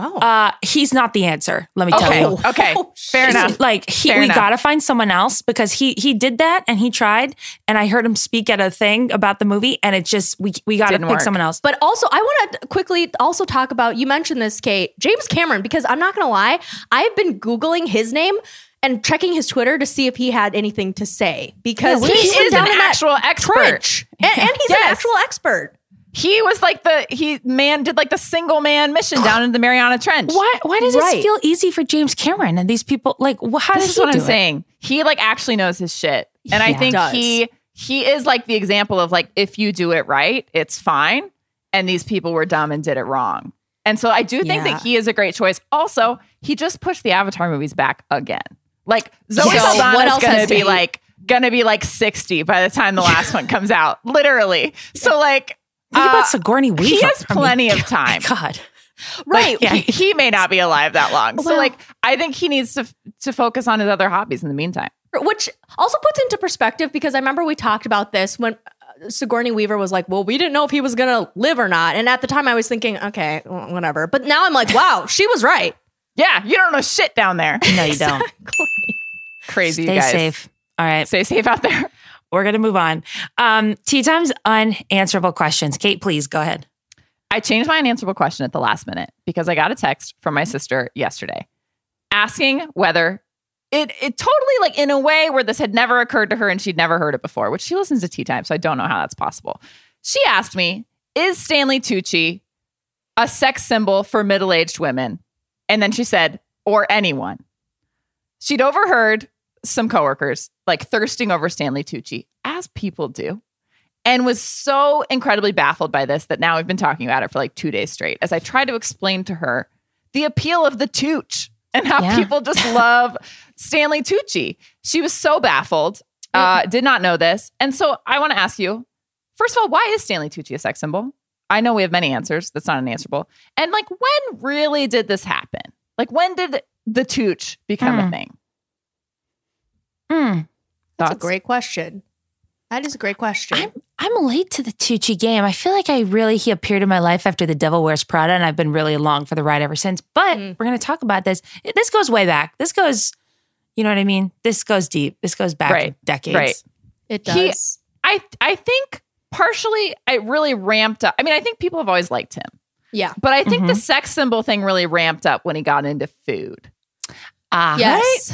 Oh. Uh, he's not the answer. Let me tell Okay. you. Okay. Oh, Fair enough. Like he, Fair we enough. gotta find someone else because he he did that and he tried and I heard him speak at a thing about the movie and it just we we gotta Didn't pick work. someone else. But also, I want to quickly also talk about you mentioned this, Kate, James Cameron, because I'm not going to lie, I've been Googling his name and checking his Twitter to see if he had anything to say because he he's is an actual expert. trench. And, and he's an actual expert. He was like the he man did like the single man mission down in the Mariana Trench. Why why does Right. it feel easy for James Cameron and these people like wh- how This does is he what do I'm it? saying. He like actually knows his shit, and I think Does. he he is like the example of like if you do it right, it's fine. And these people were dumb and did it wrong. And so I do think Yeah. that he is a great choice. Also, he just pushed the Avatar movies back again. Like Zoe So Saldana what is else gonna be like gonna be like 60 by the time the last one comes out. Literally. So like Think uh, about Sigourney Weaver. he has I mean, plenty of time. God. Right. Like, he, he may not be alive that long. so like I think he needs to to focus on his other hobbies in the meantime. Which also puts into perspective because I remember we talked about this when uh, Sigourney Weaver was like, "Well, we didn't know if he was going to live or not." And at the time, I was thinking, "Okay, whatever." But now I'm like, "Wow, she was right." Yeah, you don't know shit down there. No, you don't. Crazy you Stay guys. safe. All right. Stay safe out there. We're gonna move on. Um, tea time's unanswerable questions. Kate, please go ahead. I changed my unanswerable question at the last minute because I got a text from my sister yesterday asking whether it it totally like in a way where this had never occurred to her and she'd never heard it before, which she listens to tea time, so I don't know how that's possible. She asked me, is Stanley Tucci a sex symbol for middle-aged women? And then she said, or anyone. She'd overheard some coworkers like thirsting over Stanley Tucci, as people do and was so incredibly baffled by this that now we've been talking about it for like two days straight as I try to explain to her the appeal of the Tooch and how Yeah. people just love Stanley Tucci. She was so baffled, uh, did not know this. And so I want to ask you first of all, why is Stanley Tucci a sex symbol? I know we have many answers. That's not unanswerable. And like, when really did this happen? Like, when did the Tooch become a Hmm. thing? Mm, That's a great question. That is a great question. I'm I'm late to the Tucci game. I feel like I really he appeared in my life after The Devil Wears Prada, and I've been really along for the ride ever since. But Mm. we're gonna talk about this. This goes way back. This goes, you know what I mean? This goes deep. This goes back Right, decades. right. it he- does. I I think partially it really ramped up. I mean, I think people have always liked him. yeah. But I think the Mhm. sex symbol thing really ramped up when he got into food. Ah, Yes.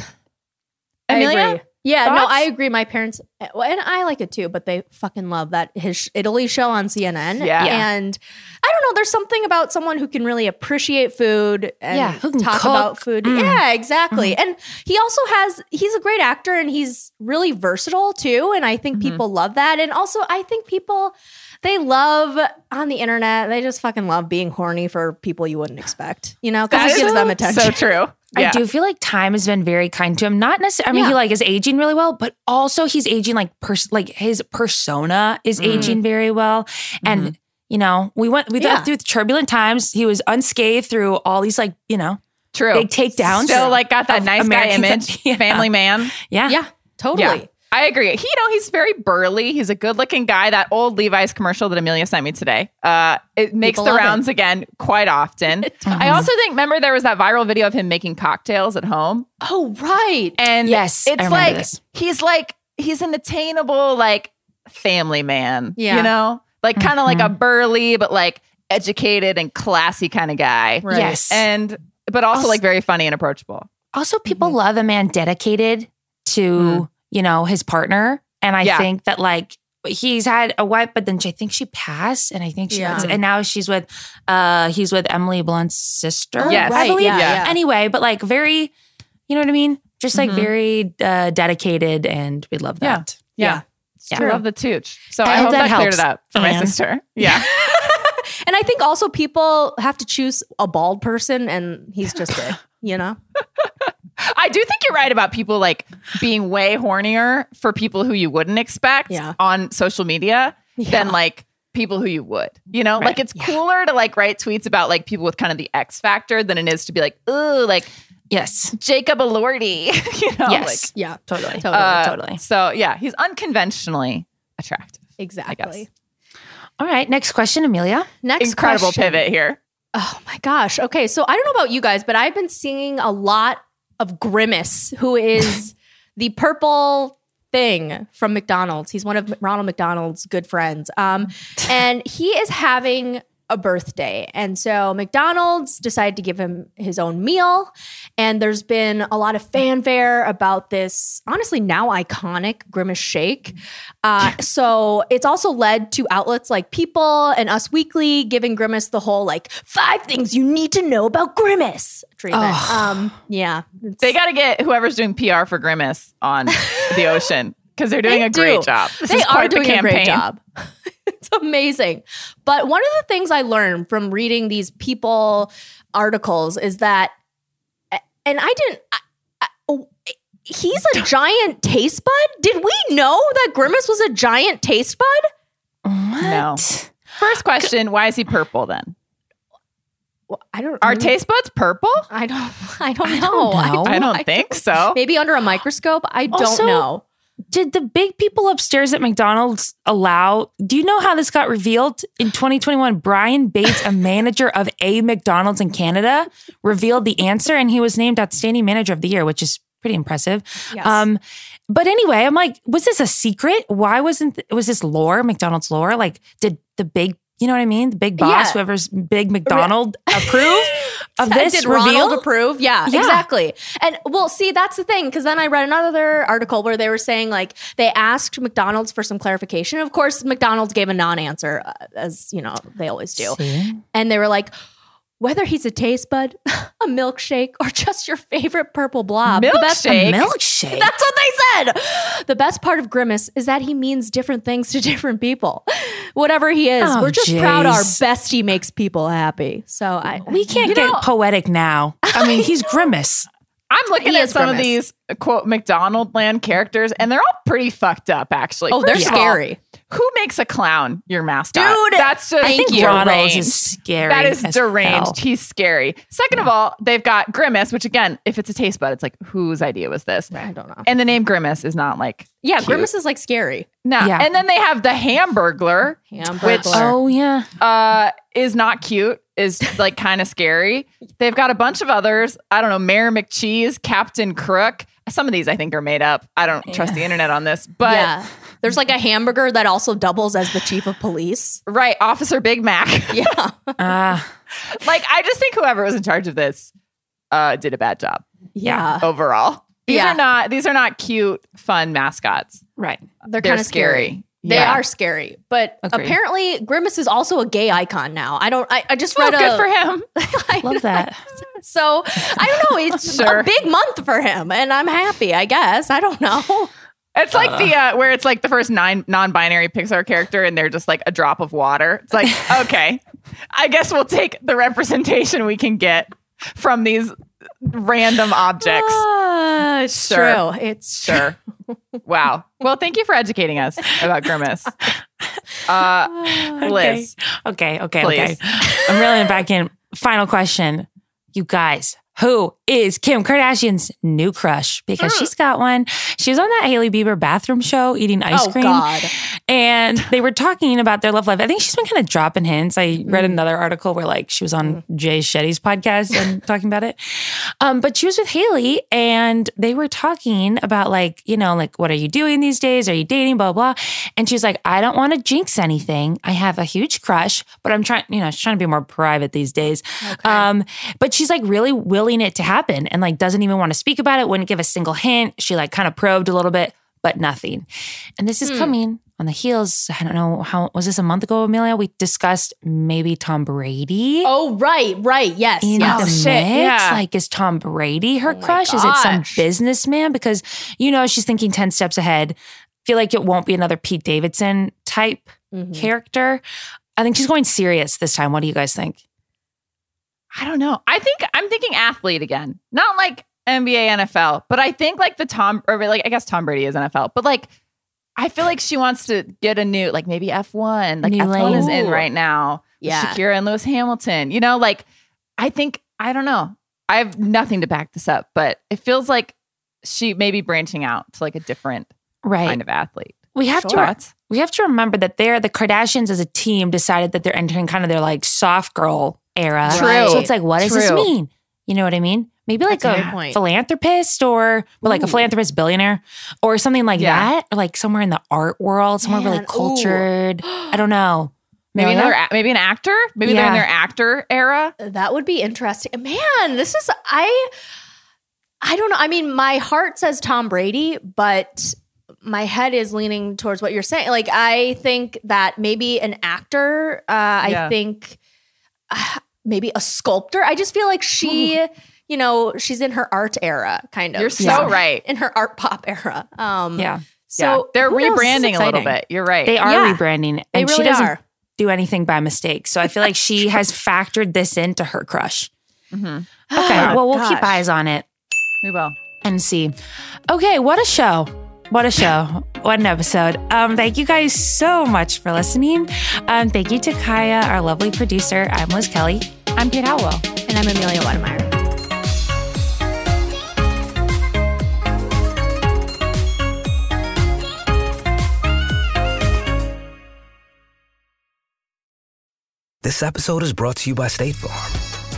I Amelia? agree. Yeah, no, I agree. My parents, and I like it too, but they fucking love that his Italy show on CNN. Yeah. Yeah. And I don't know, there's something about someone who can really appreciate food and Yeah, who can talk cook. about food. Mm. Yeah, exactly. And he also has, he's a great actor and he's really versatile too. And I think Mhm. people love that. And also, I think people, they love on the internet, they just fucking love being horny for people you wouldn't expect, you know, because That it is gives them so- attention. So true. Yeah. I do feel like time has been very kind to him. Not necessarily. I mean, Yeah. he like is aging really well, but also he's aging like pers- like his persona is Mm. aging very well. And you know, we went we Yeah. went through turbulent times. He was unscathed through all these like you know True. big takedowns. Still like got that nice American- guy image, Yeah. family man. yeah, yeah, totally. I agree. He, you know, he's very burly. He's a good-looking guy. That old Levi's commercial that Amelia sent me today, uh, it makes People the love it. rounds again quite often. I also think, remember, there was that viral video of him making cocktails at home, Oh, right. and Yes, it's remember like this. he's like he's an attainable like family man. Yeah. you know, like kind of like Mm-hmm. a burly but like educated and classy kind of guy. Right. Yes. and but also, Also- like very funny and approachable. Also, people Mm-hmm. love a man dedicated to Mm. You know his partner, and I Yeah. think that like he's had a wife, but then she, I think she passed, and I think she Yeah. and now she's with uh he's with Emily Blunt's sister. Yes. I right. believe. Yeah, Yeah. yeah. Anyway, but like very, you know what I mean? Just like Mhm. very uh, dedicated, and we love Yeah. that. Yeah. Yeah. I love the tooch. So I I, hope hope that that, cleared it up for my sister. Yeah. And I think also people have to choose a bald person, and he's just it. You know, I do think you're right about people like being way hornier for people who you wouldn't expect Yeah. on social media than like people who you would. You know, Right. like it's cooler to like write tweets about like people with kind of the X factor than it is to be like, ooh, like Yes. Jacob Elordi. you know, yes. like, yeah, totally. totally, like, uh, totally. So yeah, he's unconventionally attractive. exactly. All right. Next question, Amelia. Next Incredible question. pivot here. Oh my gosh. Okay, so I don't know about you guys, but I've been seeing a lot of Grimace, who is the purple thing from McDonald's. He's one of Ronald McDonald's good friends. Um, and he is having a birthday. And so McDonald's decided to give him his own meal. And there's been a lot of fanfare about this, honestly, now iconic Grimace shake. Uh, so it's also led to outlets like People and Us Weekly giving Grimace the whole like five things you need to know about Grimace treatment. Um, yeah. They got to get whoever's doing PR for Grimace on the ocean because they're doing They a great job. This they is are quite the doing a great job. it's amazing. But one of the things I learned from reading these people articles is that, and I didn't. I, I, oh, he's a giant taste bud. Did we know that Grimace was a giant taste bud? What? No. First question: Why is he purple then? Well, I don't. Are maybe- taste buds purple? I don't. I don't know. know. I don't think so. Maybe under a microscope. I don't know. Did the big people upstairs at McDonald's allow? Do you know how this got revealed in 2021? Brian Bates, a manager of a McDonald's in Canada, revealed the answer, and he was named Outstanding Manager of the Year, which is pretty impressive. Yes. Um, but anyway, I'm like, was this a secret? Why wasn't was this lore McDonald's lore? Like, did the big, you know what I mean, the big boss, Yeah. whoever's big McDonald, approve of this Did reveal? Ronald approve? Yeah, Yeah. exactly. And well, see, that's the thing. Because then I read another article where they were saying like they asked McDonald's for some clarification. Of course, McDonald's gave a non-answer, uh, as you know they always do. See? And they were like, whether he's a taste bud, a milkshake, or just your favorite purple blob, the best. Milkshake? Milkshake. That's what they said. The best part of Grimace is that he means different things to different people. Whatever he is, Oh, we're just proud our jeez. bestie makes people happy. So I, we can't get know- poetic now. I mean, he's grimace. I'm looking He at is some of these quote McDonald land characters, and they're all pretty fucked up. Actually, oh, they're First of all, scary. Who makes a clown your mascot? Dude, that's just I think you. Ronald's deranged. is scary. That is as deranged. hell. He's scary. Second of all, they've got Grimace, which again, if it's a taste bud, it's like whose idea was this? I don't know. And the name Grimace is not like Yeah, cute. Grimace is like scary. no. Yeah. And then they have the Hamburglar, Hamburglar. Oh yeah. uh, is not cute. Is like kind of scary. They've got a bunch of others. I don't know, Mayor McCheese, Captain Crook. Some of these I think are made up. I don't trust the internet on this, but yeah. There's like a hamburger that also doubles as the chief of police. right, Officer Big Mac. Yeah. Ah, like I just think whoever was in charge of this uh, did a bad job Yeah. overall. These Yeah. are not these are not cute, fun mascots. right. They're, They're kind of scary. scary. They Yeah. are scary. But Agreed. apparently Grimace is also a gay icon now. I don't I, I just Oh, read a good for him. I Love that. So I don't know. It's Sure. a big month for him, and I'm happy. I guess I don't know. It's like the uh, where it's like the first nine non-binary Pixar character, and they're just like a drop of water. It's like okay, I guess we'll take the representation we can get from these random objects. Ah, it's Sure. true. It's Sure. wow. Well, thank you for educating us about Grimace. Uh, Liz, Okay. Okay. Please. Okay. I'm reeling it back in. Final question, you guys. Who is Kim Kardashian's new crush? Because Hmm. she's got one. She was on that Hailey Bieber bathroom show eating ice Oh, cream. God. And they were talking about their love life. I think she's been kind of dropping hints. I Mm. read another article where like she was on Jay Shetty's podcast and talking about it. Um, but she was with Hailey and they were talking about like, you know, like what are you doing these days? Are you dating? Blah blah. And she's like, I don't want to jinx anything. I have a huge crush, but I'm trying, you know, she's trying to be more private these days. Um, but she's like really willing it to happen and like doesn't even want to speak about it, wouldn't give a single hint. She like kind of probed a little bit, but nothing. And this is Hmm. coming on the heels. I don't know how was this a month ago, Amelia? We discussed maybe Tom Brady. Oh, right, right. Yes, In yes. the shit, mix, yeah. like is Tom Brady her Oh crush? Is it some businessman? Because you know she's thinking ten steps ahead. Feel like it won't be another Pete Davidson type Mhm. character. I think she's going serious this time. What do you guys think? I don't know. I think I'm thinking athlete again, not like NBA, NFL, but I think like the Tom or like I guess Tom Brady is NFL, but like I feel like she wants to get a new like maybe F1. Like New F1 is in right now. Yeah. Shakira and Lewis Hamilton. You know, like I think I don't know. I have nothing to back this up, but it feels like she may be branching out to like a different Right. kind of athlete. we have to we have to remember that they're the Kardashians as a team decided that they're entering kind of their like soft girl era. True. So it's like, what does this mean? You know what I mean? Maybe like That's a a, point. philanthropist or but like a philanthropist billionaire or something like Yeah. that. Or like somewhere in the art world, somewhere really Man, ooh. cultured. I don't know. Maybe Amelia? they're maybe an actor. Maybe they're in their actor era. That would be interesting. Man, this is I I don't know. I mean, my heart says Tom Brady, but my head is leaning towards what you're saying. Like I think that maybe an actor, uh Yeah. I think uh, maybe a sculptor. I just feel like she, you know, she's in her art era kind of. You're so Yeah. right. in her art pop era. Um Yeah. so yeah, they're who knows? This is rebranding a little bit. You're right. They are Yeah. rebranding They and really she doesn't are. do anything by mistake. So I feel like she has factored this into her crush. Mhm. Okay. Oh, well, we'll keep eyes on it We will. and see. Okay, what a show. What a show. What an episode. Um, thank you guys so much for listening. Um, thank you to Kaya, our lovely producer. I'm Liz Kelly. I'm Kate Halliwell. And I'm Amelia Wedemeyer. This episode is brought to you by State Farm.